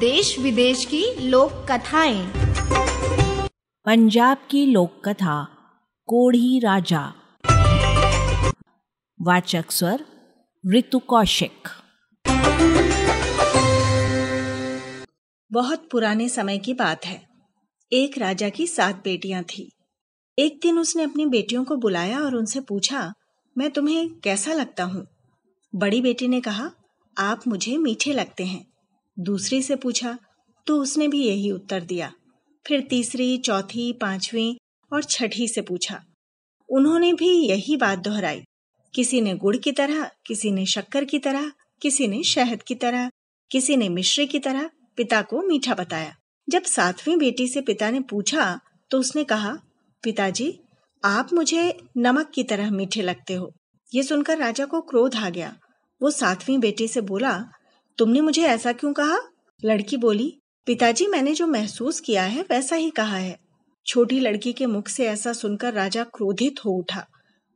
देश विदेश की लोक कथाएँ पंजाब की लोक कथा कोढ़ी राजा। वाचक स्वर ऋतु कौशिक। बहुत पुराने समय की बात है। एक राजा की सात बेटियाँ थी। एक दिन उसने अपनी बेटियों को बुलाया और उनसे पूछा मैं तुम्हें कैसा लगता हूँ? बड़ी बेटी ने कहा आप मुझे मीठे लगते हैं। दूसरी से पूछा तो उसने भी यही उत्तर दिया। फिर तीसरी, चौथी, पांचवी और छठी से पूछा। उन्होंने भी यही बात दोहराई। किसी ने गुड़ की तरह, किसी ने शक्कर की तरह, किसी ने शहद की तरह, किसी ने मिश्री की तरह पिता को मीठा बताया। जब सातवीं बेटी से पिता ने पूछा तो उसने कहा, पिताजी, आप मुझे नमक की तरह मीठे लगते हो। ये सुनकर राजा को क्रोध आ गया। वो सातवीं बेटी से बोला तुमने मुझे ऐसा क्यों कहा? लड़की बोली, पिताजी, मैंने जो महसूस किया है, वैसा ही कहा है। छोटी लड़की के मुख से ऐसा सुनकर राजा क्रोधित हो उठा।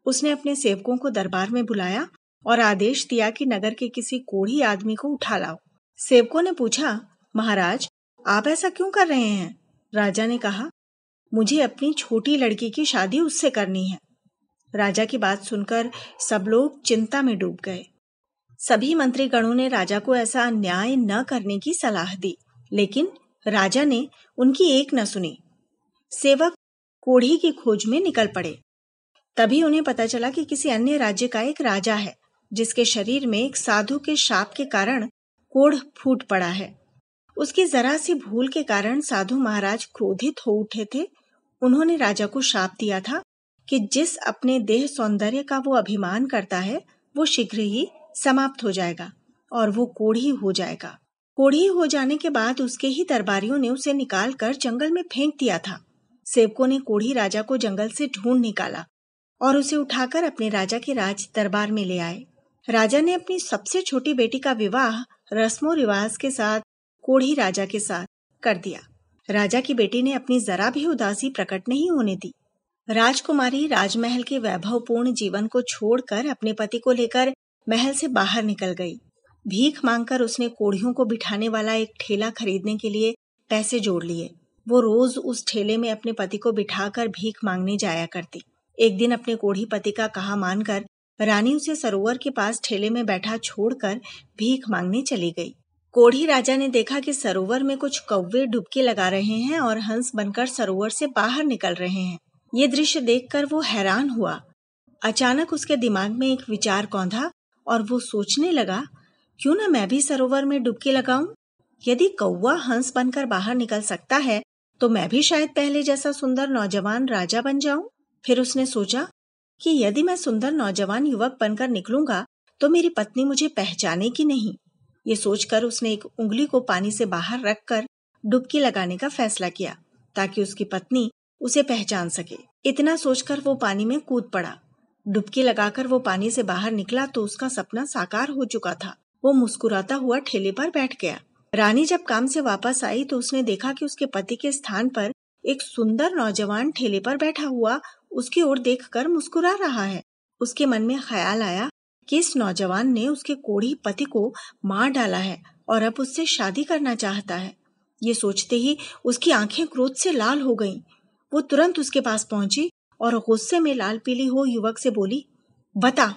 उसने अपने सेवकों को दरबार में बुलाया और आदेश दिया कि नगर के किसी कोढ़ी आदमी को उठा लाओ। सेवकों ने पूछा, महाराज, आप ऐसा क्यों कर रहे हैं? राजा ने कहा, मुझे अपनी छोटी लड़की की शादी उससे करनी है। राजा की बात सुनकर सब लोग चिंता में डूब गए। सभी मंत्रीगणों ने राजा को ऐसा अन्याय न करने की सलाह दी, लेकिन राजा ने उनकी एक न सुनी। सेवक कोढ़ी की खोज में निकल पड़े। तभी उन्हें पता चला कि किसी अन्य राज्य का एक राजा है, जिसके शरीर में एक साधु के शाप के कारण कोढ़ फूट पड़ा है। उसकी जरा सी भूल के कारण साधु महाराज क्रोधित हो उठे थे। उन्होंने राजा को शाप दिया था कि जिस अपने देह सौंदर्य का वो अभिमान करता है, वो शीघ्र ही समाप्त हो जाएगा और वो कोढ़ी हो जाएगा। कोढ़ी हो जाने के बाद उसके ही दरबारियों ने उसे निकाल कर जंगल में फेंक दिया था। सेवकों ने कोढ़ी राजा को जंगल से ढूंढ निकाला और उसे उठाकर अपने राजा के राज दरबार में ले आए। राजा ने अपनी सबसे छोटी बेटी का विवाह रस्मों रिवाज के साथ, कोढ़ी राजा के साथ कर दिया। राजा की बेटी ने अपनी जरा भी उदासी प्रकट नहीं होने दी। राजकुमारी राजमहल के वैभवपूर्ण जीवन को छोड़कर अपने पति को लेकर महल से बाहर निकल गई। भीख मांगकर उसने कोढ़ियों को बिठाने वाला एक ठेला खरीदने के लिए पैसे जोड़ लिए। वो रोज उस ठेले में अपने पति को बिठाकर भीख मांगने जाया करती। एक दिन अपने कोढ़ी पति का कहा मानकर रानी उसे सरोवर के पास ठेले में बैठा छोड़कर भीख मांगने चली गई। कोढ़ी राजा ने देखा कि सरोवर में कुछ कौवे डुबके लगा रहे हैं और हंस बनकर सरोवर से बाहर निकल रहे हैं। ये दृश्य देखकर वो हैरान हुआ। अचानक उसके दिमाग में एक विचार कौंधा और वो सोचने लगा, क्यों ना मैं भी सरोवर में डुबकी लगाऊँ? यदि कौवा हंस बनकर बाहर निकल सकता है तो मैं भी शायद पहले जैसा सुंदर नौजवान राजा बन जाऊँ। फिर उसने सोचा कि यदि मैं सुंदर नौजवान युवक बनकर निकलूँगा तो मेरी पत्नी मुझे पहचाने की नहीं। ये सोचकर उसने एक उंगली को पानी से बाहर रखकर डुबकी लगाने का फैसला किया, ताकि उसकी पत्नी उसे पहचान सके। इतना सोचकर वो पानी में कूद पड़ा। डुबकी लगाकर वो पानी से बाहर निकला तो उसका सपना साकार हो चुका था। वो मुस्कुराता हुआ ठेले पर बैठ गया। रानी जब काम से वापस आई तो उसने देखा कि उसके पति के स्थान पर एक सुंदर नौजवान ठेले पर बैठा हुआ उसकी ओर देखकर मुस्कुरा रहा है। उसके मन में ख्याल आया कि इस नौजवान ने उसके कोढ़ी पति को मार डाला है और अब उससे शादी करना चाहता है। ये सोचते ही उसकी आँखें क्रोध से लाल हो गईं। वो तुरंत उसके पास पहुँची और गुस्से में लाल पीली हो युवक से बोली, बता,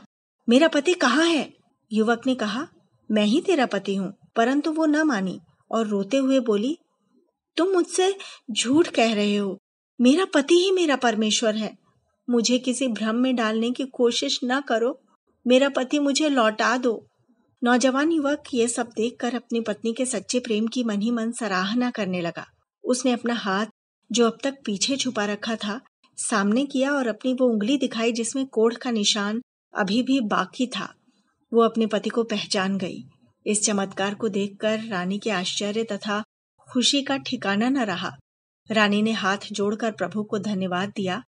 मेरा पति कहाँ है? युवक ने कहा, मैं ही तेरा पति हूँ, परंतु वो न मानी और रोते हुए बोली, तुम मुझसे झूठ कह रहे हो, मेरा पति ही मेरा परमेश्वर है। मुझे किसी भ्रम में डालने की कोशिश न करो, मेरा पति मुझे लौटा दो। नौजवान युवक ये सब देखकर अपनी पत्नी के सच्चे प्रेम की मन ही मन सराहना करने लगा। उसने अपना हाथ, जो अब तक पीछे छुपा रखा था सामने किया और अपनी वो उंगली दिखाई जिसमें कोढ़ का निशान अभी भी बाकी था। वो अपने पति को पहचान गई। इस चमत्कार को देखकर रानी के आश्चर्य तथा खुशी का ठिकाना न रहा। रानी ने हाथ जोड़कर प्रभु को धन्यवाद दिया।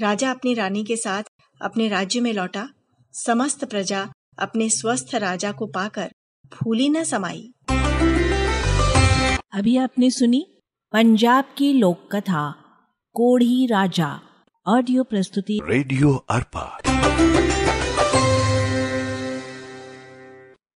राजा अपनी रानी के साथ अपने राज्य में लौटा। समस्त प्रजा अपने स्वस्थ राजा को पाकर फूली न समाई। अभी आपने सुनी पंजाब की लोक कथा कोढ़ी राजा। ऑडियो प्रस्तुति। रेडियो अर्पा